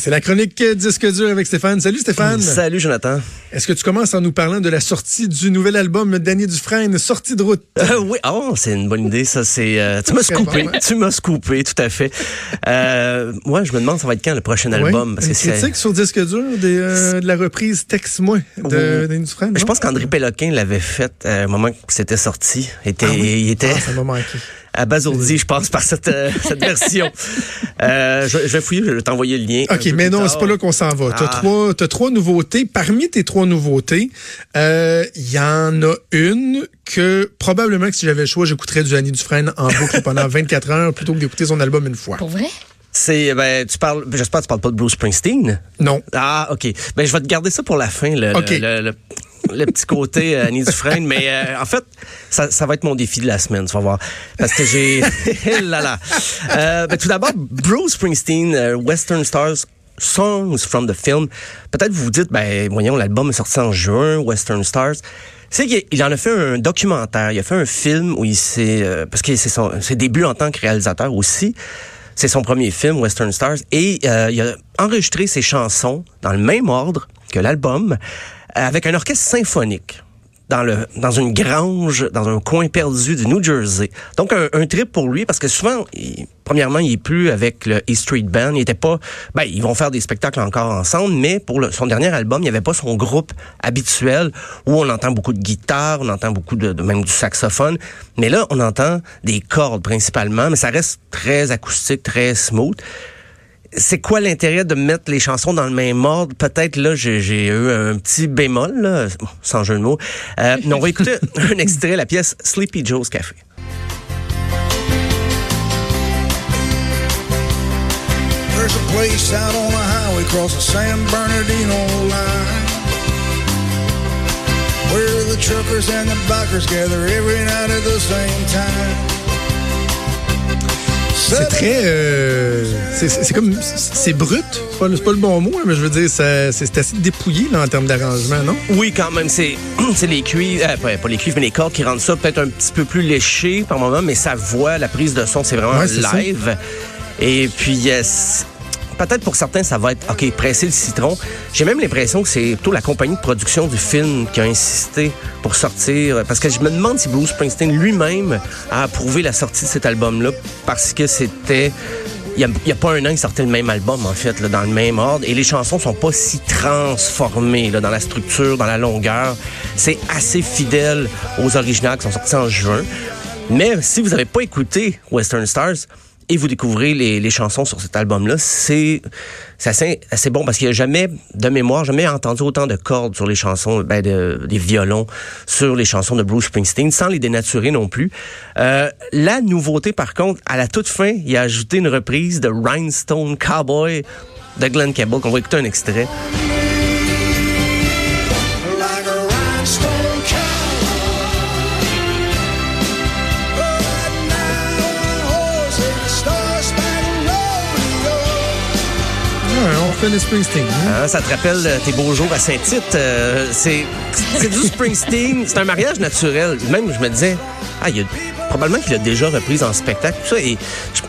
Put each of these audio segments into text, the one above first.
C'est la chronique Disque dur avec Stéphane. Salut Stéphane. Salut Jonathan. Est-ce que tu commences en nous parlant de la sortie du nouvel album Danny Dufresne, Sortie de route? Euh, oui, oh, c'est une bonne idée, ça. C'est, euh, tu m'as scoopé, hein? tu m'as scoopé, tout à fait. Euh, moi, je me demande ça va être quand le prochain album? Oui, parce que une critique sur disque dur des, de la reprise Texte-moi de Danny Dufresne. Je pense qu'André Péloquin l'avait fait au moment que c'était sorti. Était, ah oui? Il était. Ah, ça m'a manqué abasourdi, je pense, par cette, euh, cette version. Euh, je, je, vais fouiller, je vais t'envoyer le lien. OK, mais non, c'est pas là qu'on s'en va. Tu as, ah. trois, as trois nouveautés. Parmi tes trois nouveautés, il euh, y en a une que probablement que si j'avais le choix, j'écouterais du Annie Dufresne en boucle pendant 24 heures plutôt que d'écouter son album une fois. Pour vrai? C'est ben tu parles j'espère que tu parles pas de Bruce Springsteen. Non. Ah OK. Ben je vais te garder ça pour la fin le, okay. le, le, le petit côté euh, Annie Dufresne, mais euh, en fait, ça, ça va être mon défi de la semaine, tu vas voir. Parce que j'ai... là là. Euh, ben, tout d'abord, Bruce Springsteen, euh, Western Stars, Songs from the Film. Peut-être vous vous dites, ben voyons, l'album est sorti en juin, Western Stars. C'est qu'il en a fait un documentaire, il a fait un film où il s'est... Euh, parce que c'est son ses débuts en tant que réalisateur aussi. C'est son premier film, Western Stars, et il a enregistré ses chansons dans le même ordre que l'album avec un orchestre symphonique dans le dans une grange dans un coin perdu du New Jersey. Donc un, trip pour lui parce que souvent premièrement il est plus avec le E Street Band, il était pas ben ils vont faire des spectacles encore ensemble mais pour son dernier album, il n'y avait pas son groupe habituel où on entend beaucoup de guitare, on entend beaucoup de même du saxophone, mais là on entend des cordes principalement, mais ça reste très acoustique, très smooth c'est quoi l'intérêt de mettre les chansons dans le même ordre? Peut-être là, j'ai eu un petit bémol, là, sans jeu de mots. Euh, on va écouter un extrait, la pièce Sleepy Joe's Café. There's a place out on the highway across the San Bernardino line Where the truckers and the bikers gather every night at the same time c'est très. Euh, c'est comme. C'est brut. C'est pas, pas, le bon mot, hein, mais je veux dire, c'est assez dépouillé là, en termes d'arrangement, non? Oui, quand même. C'est les cuivres. Euh, pas, pas, les cuivres, mais les cordes qui rendent ça peut-être un petit peu plus léché par moment, mais sa voix, la prise de son, c'est vraiment ouais, live. Ça. Et puis, euh, peut-être pour certains, ça va être, OK, presser le citron. J'ai même l'impression que c'est plutôt la compagnie de production du film qui a insisté pour sortir. Parce que je me demande si Bruce Springsteen lui-même a approuvé la sortie de cet album-là parce que c'était... Il n'y a, pas un an qu'il sortait le même album, en fait, dans le même ordre. Et les chansons sont pas si transformées dans la structure, dans la longueur. C'est assez fidèle aux originales qui sont sortis en juin. Mais si vous n'avez pas écouté Western Stars, et vous découvrez les, les chansons sur cet album-là, c'est assez, assez bon parce qu'il n'y a jamais, de mémoire, jamais entendu autant de cordes sur les chansons, ben de, des violons sur les chansons de Bruce Springsteen, sans les dénaturer non plus. Euh, la nouveauté, par contre, à la toute fin, il a ajouté une reprise de Rhinestone Cowboy de Glenn Campbell, qu'on va écouter un extrait. Hein? Ah, ça te rappelle tes beaux jours à Saint-Tite. Euh, c'est du Springsteen. C'est un mariage naturel. Même, je me disais, ah, il y a probablement qu'il a déjà repris en spectacle, tout ça,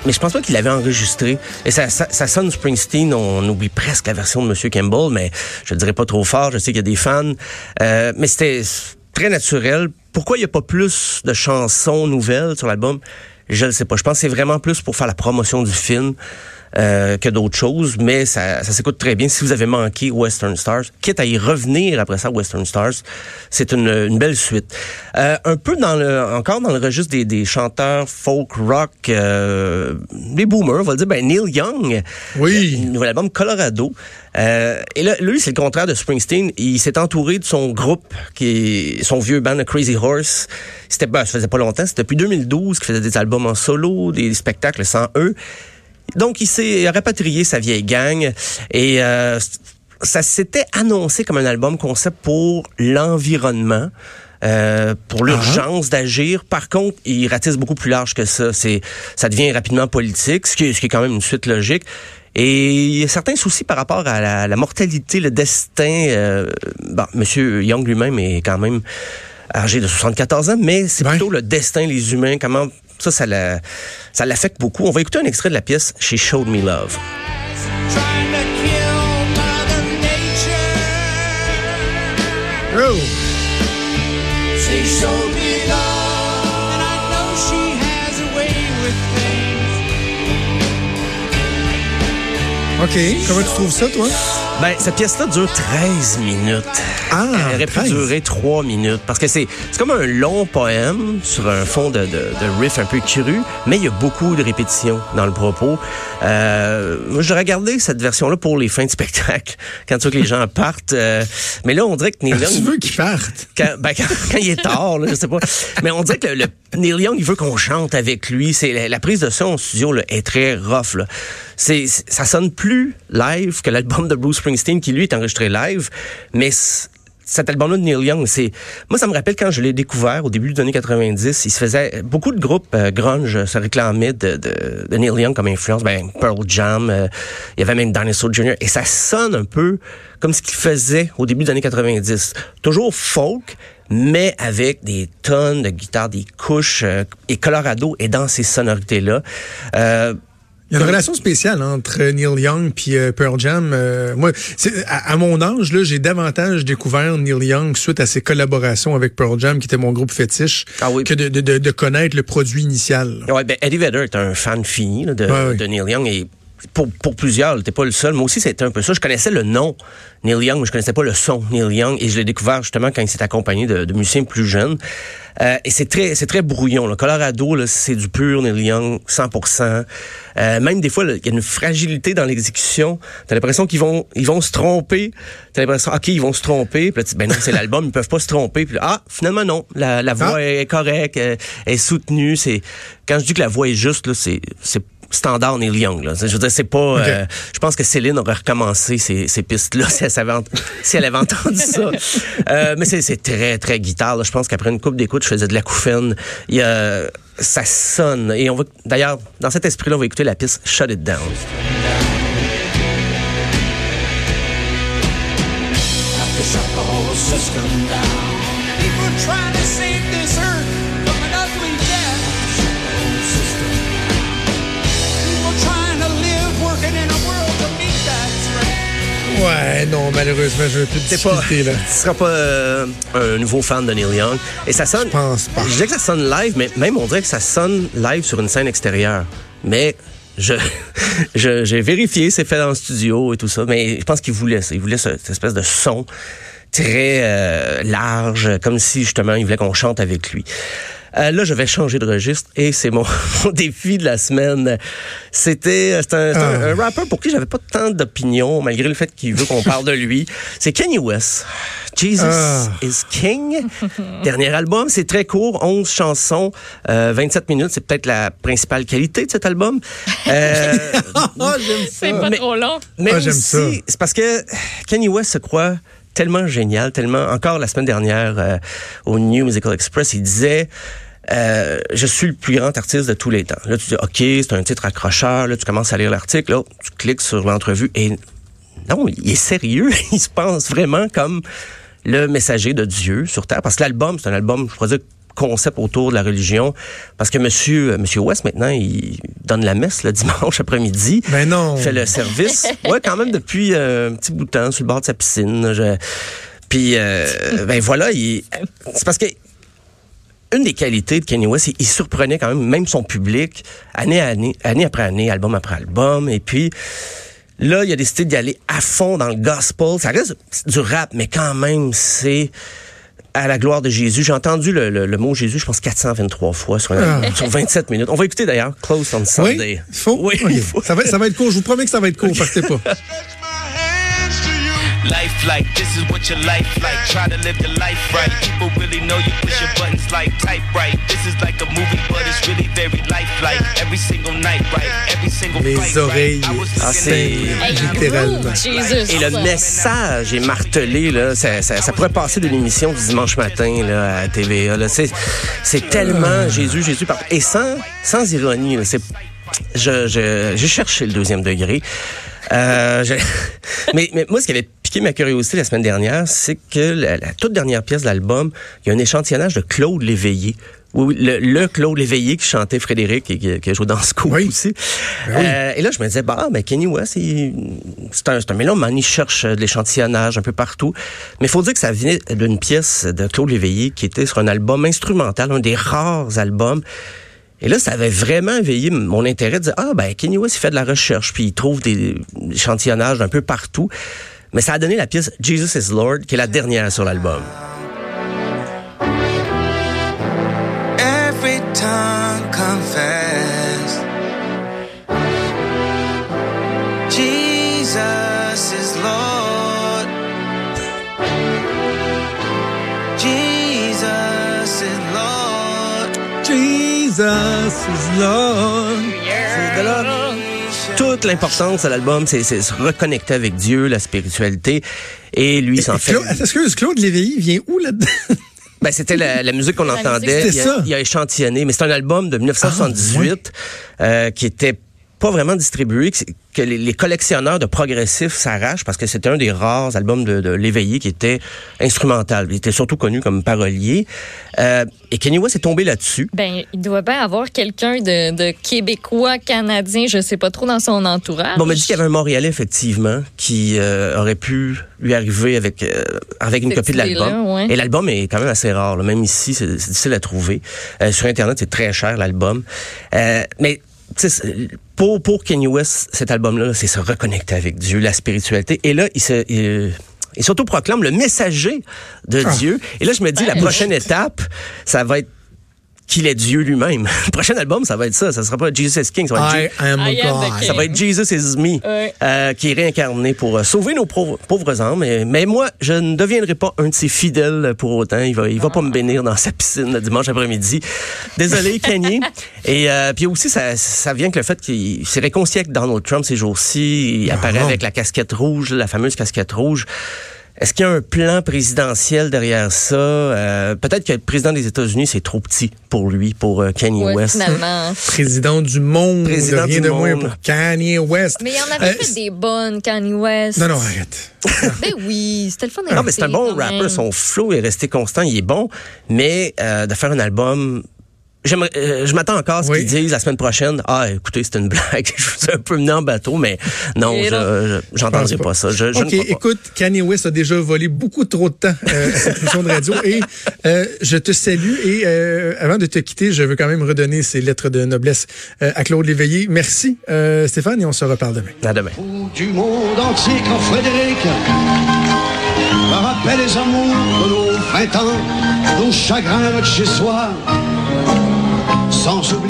mais je pense pas qu'il l'avait enregistré. Et ça, ça, ça, sonne Springsteen, on oublie presque la version de Monsieur Campbell, mais je le dirais pas trop fort, je sais qu'il y a des fans. Euh, mais c'était très naturel. Pourquoi il n'y a pas plus de chansons nouvelles sur l'album? Je ne sais pas. Je pense que c'est vraiment plus pour faire la promotion du film. Euh, que d'autres choses, mais ça, ça s'écoute très bien. Si vous avez manqué Western Stars, quitte à y revenir après ça, Western Stars, c'est une, une belle suite. Euh, un peu dans le, encore dans le registre des, des chanteurs folk rock, euh, les boomers, on va le dire, ben Neil Young, Oui. le nouvel album Colorado. Euh, et là, lui, c'est le contraire de Springsteen. Il s'est entouré de son groupe, qui est son vieux band, The Crazy Horse. C'était, ben, ça faisait pas longtemps. C'était depuis 2012 qu'il faisait des albums en solo, des spectacles sans eux. Donc, il s'est rapatrié sa vieille gang et euh, ça s'était annoncé comme un album concept pour l'environnement. euh, pour l'urgence d'agir. Par contre, il ratisse beaucoup plus large que ça. C'est, ça devient rapidement politique, ce qui, est, ce qui est quand même une suite logique. Et il y a certains soucis par rapport à la, la mortalité, le destin. Euh, bon, Monsieur Young lui-même est quand même âgé de 74 ans, mais c'est Ouais. plutôt le destin, les humains, comment ça, ça, la- ça l'affecte beaucoup. On va écouter un extrait de la pièce She Showed Me Love. OK. Comment tu trouves ça, toi? Ben, cette pièce-là dure 13 minutes. Ah, Elle aurait pu 13. durer 3 minutes. Parce que c'est c'est comme un long poème sur un fond de, de, de riff un peu cru, mais il y a beaucoup de répétitions dans le propos. Euh, moi, j'aurais gardé cette version-là pour les fins de spectacle, quand tu veux que les gens partent. euh, mais là, on dirait que Neil Tu Young... veux qu'il parte? Quand, ben, quand, quand il est tard, là, je sais pas. Mais on dirait que le, le- Neil Young, il veut qu'on chante avec lui. C'est la, prise de son au studio là, est très rough. Là. C'est, ça sonne plus live que l'album de Bruce Springsteen, qui lui est enregistré live. Mais cet album-là de Neil Young, c'est moi ça me rappelle quand je l'ai découvert au début des années 90, il se faisait beaucoup de groupes euh, grunge se réclamaient de Neil Young comme influence, ben Pearl Jam, euh, il y avait même Dinosaur Jr. et ça sonne un peu comme ce qu'il faisait au début des années 90, toujours folk mais avec des tonnes de guitares, des couches euh, et Colorado est dans ces sonorités là. Euh, Il y a une relation spéciale entre Neil Young puis euh, Pearl Jam. Euh, moi, à, à mon âge, là, j'ai davantage découvert Neil Young suite à ses collaborations avec Pearl Jam, qui était mon groupe fétiche, Ah oui. que de, de, de, de connaître le produit initial. Ouais, ben Eddie Vedder est un fan fini là, de, Ouais, de Neil Young et pour, pour plusieurs, t'es pas le seul. Moi aussi, c'était un peu ça. Je connaissais le nom Neil Young, mais je connaissais pas le son Neil Young et je l'ai découvert justement quand il s'est accompagné de, de musiciens plus jeunes. Euh, et c'est très, c'est très brouillon. Là. Colorado, là, c'est du pur Neil Young, 100%. Euh, même des fois, il y a une fragilité dans l'exécution. T'as l'impression qu'ils vont, ils vont se tromper. T'as l'impression, ok, ils vont se tromper. Puis là, ben non, c'est l'album, ils peuvent pas se tromper. Puis là, ah, finalement non, la, la voix Ah. est correcte, elle est soutenue. C'est quand je dis que la voix est juste, là, c'est, c'est standard Neil Young. Là. Je veux dire, c'est pas. Euh, je pense que Céline aurait recommencé ces, ces pistes-là si elle, si avait entendu ça. Euh, mais c'est, très, très guitare. là. Je pense qu'après une coupe d'écoute, je faisais de la couffaine. Il y a, ça sonne. Et on va, d'ailleurs, dans cet esprit-là, on va écouter la piste Shut It Down. to shut the whole system down. People trying to save non, malheureusement, de C'est pas, difficulté, là. tu seras pas euh, un nouveau fan de Neil Young. Et ça sonne. Je pense pas. Je dirais que ça sonne live, mais même on dirait que ça sonne live sur une scène extérieure. Mais je, je- j'ai vérifié, c'est fait dans le studio et tout ça. Mais je pense qu'il voulait ça. Il voulait ce- cette espèce de son très euh, large, comme si justement il voulait qu'on chante avec lui. Euh, là, je vais changer de registre et c'est mon, mon défi de la semaine. C'était c'est un, c'est un- Ah. un rappeur pour qui j'avais pas tant d'opinion, malgré le fait qu'il veut qu'on parle de lui. C'est Kanye West. Jesus Ah. is King. Dernier album, c'est très court, 11 chansons, euh, 27 minutes. C'est peut-être la principale qualité de cet album. Euh, Ah, j'aime ça. C'est pas Mais- trop long. mais Ah, j'aime ça. c'est parce que Kanye West se croit tellement génial, tellement. Encore la semaine dernière euh, au New Musical Express, il disait. euh, je suis le plus grand artiste de tous les temps. Là, tu dis, OK, c'est un titre accrocheur. Là, tu commences à lire l'article. Là, tu cliques sur l'entrevue et non, il est sérieux. il se pense vraiment comme le messager de Dieu sur Terre. Parce que l'album, c'est un album, je pourrais dire, concept autour de la religion. Parce que monsieur, euh, monsieur West, maintenant, il donne la messe le dimanche après-midi. Ben non. Il fait le service. Ouais, quand même depuis euh, un petit bout de temps, sur le bord de sa piscine. Je- Puis, euh, ben voilà, il... c'est parce que une des qualités de Kanye West, il, il surprenait quand même même son public année à année, année après année, album après album. Et puis là, il a décidé d'y aller à fond dans le gospel. Ça reste du rap, mais quand même, c'est à la gloire de Jésus. J'ai entendu le, le- le mot Jésus, je pense 423 fois sur, Ah. sur 27 minutes. On va écouter d'ailleurs Close on Sunday. Oui, faut. Oui, faut. Ça, va, ça va être court. Je vous promets que ça va être court. Partez pas. Life like this is what your life like. Try to live your life right. People really know you push your buttons like type right. This is like a movie, but it's really very lifelike. Every single night, right? Every single Les fight, oreilles Ah, c'est- littéralement. Jesus. Et le message est martelé, là. Ça, ça, ça pourrait passer d'une émission du dimanche matin là, à TVA. Là. C'est, c'est tellement Jésus, Jésus. partout. Et sans, sans ironie, là, c'est, je, je, j'ai cherché le deuxième degré. Euh, je- mais, mais moi, ce qui avait piqué ma curiosité la semaine dernière, c'est que la, la toute dernière pièce de l'album, il y a un échantillonnage de Claude Léveillé. Oui, le, le Claude Léveillé qui chantait Frédéric et qui, qui a joué dans ce coup Oui. aussi. Ben oui. Euh, et là, je me disais, bah, ben Kenny West, il- c'est un, c'est un mélomane, il cherche euh, de l'échantillonnage un peu partout. Mais il faut dire que ça venait d'une pièce de Claude Léveillé qui était sur un album instrumental, un des rares albums. Et là, ça avait vraiment éveillé mon intérêt de dire, ah, ben, Kenny West, il fait de la recherche, puis il trouve des échantillonnages un peu partout. Mais ça a donné la pièce Jesus is Lord, qui est la dernière sur l'album. Every tongue confess Jesus is Lord. Jesus is Lord. Jesus is Lord. Toute l'importance de l'album, c'est c'est se reconnecter avec Dieu, la spiritualité. Et lui, s'en fait. Claude, excuse, Claude Léveillé vient où là-dedans? Ben, c'était la, la musique qu'on entendait. musique, il, a, c'était ça. il a échantillonné, mais c'est un album de 1978 euh, qui était pas vraiment distribué, que, les, collectionneurs de progressifs s'arrachent parce que c'était un des rares albums de, de l'éveillé qui était instrumental. Il était surtout connu comme parolier. Euh, et Kanye West est tombé là-dessus. Ben, il doit bien avoir quelqu'un de, de québécois, canadien, je sais pas trop, dans son entourage. Bon, on m'a dit qu'il y avait un Montréalais, effectivement, qui euh, aurait pu lui arriver avec, euh, avec une copie de l'album. ouais. Et l'album est quand même assez rare. là. Même ici, c'est difficile à trouver. Sur Internet, c'est très cher, l'album. Mais pour, pour Kanye West, cet album-là, c'est se reconnecter avec Dieu, la spiritualité. Et là, il se... Il, il s'autoproclame le messager de Ah. Dieu. Et là, je me dis, la prochaine étape, ça va être qu'il est Dieu lui-même. Le prochain album, ça va être ça. Ça sera pas Jesus is King, ça va être I am a I am the God. king. ça va être Jesus is me, euh, qui est réincarné pour euh, sauver nos pauvres, pauvres âmes. Mais, mais moi, je ne deviendrai pas un de ses fidèles pour autant. Il va, il va pas me bénir dans sa piscine le dimanche après-midi. Désolé, Kanye. Et euh, puis aussi, ça, ça vient que le fait qu'il s'est réconcilié avec Donald Trump ces jours-ci. Il apparaît non. avec la casquette rouge, la fameuse casquette rouge. Est-ce qu'il y a un plan présidentiel derrière ça? Euh, Peut-être que le président des États-Unis, c'est trop petit pour lui, pour euh, Kanye Ouais, West. finalement. Président du monde. Président rien du de moins monde. pour Kanye West. Mais il en avait Euh, fait des bonnes, Kanye West. Non, non, arrête. Ben oui, c'était le fun à Non, mais c'est un bon rapper. Son flow est resté constant. Il est bon. Mais euh, de faire un album... j'aimerais- euh, je m'attends encore à ce Oui. qu'ils disent la semaine prochaine. Ah, écoutez, c'est une blague. je vous ai un peu mené en bateau, mais non, je- pas. ça. Je, je OK, ne crois pas. écoute, Kanye West a déjà volé beaucoup trop de temps euh, à cette émission de radio et euh, je te salue et euh, avant de te quitter, je veux quand même redonner ces lettres de noblesse euh, à Claude Léveillé. Merci euh, Stéphane et on se reparle demain. À demain. du monde entier quand Frédéric me rappelle les amours de nos ans, nos chagrins de chez soi, sans oublier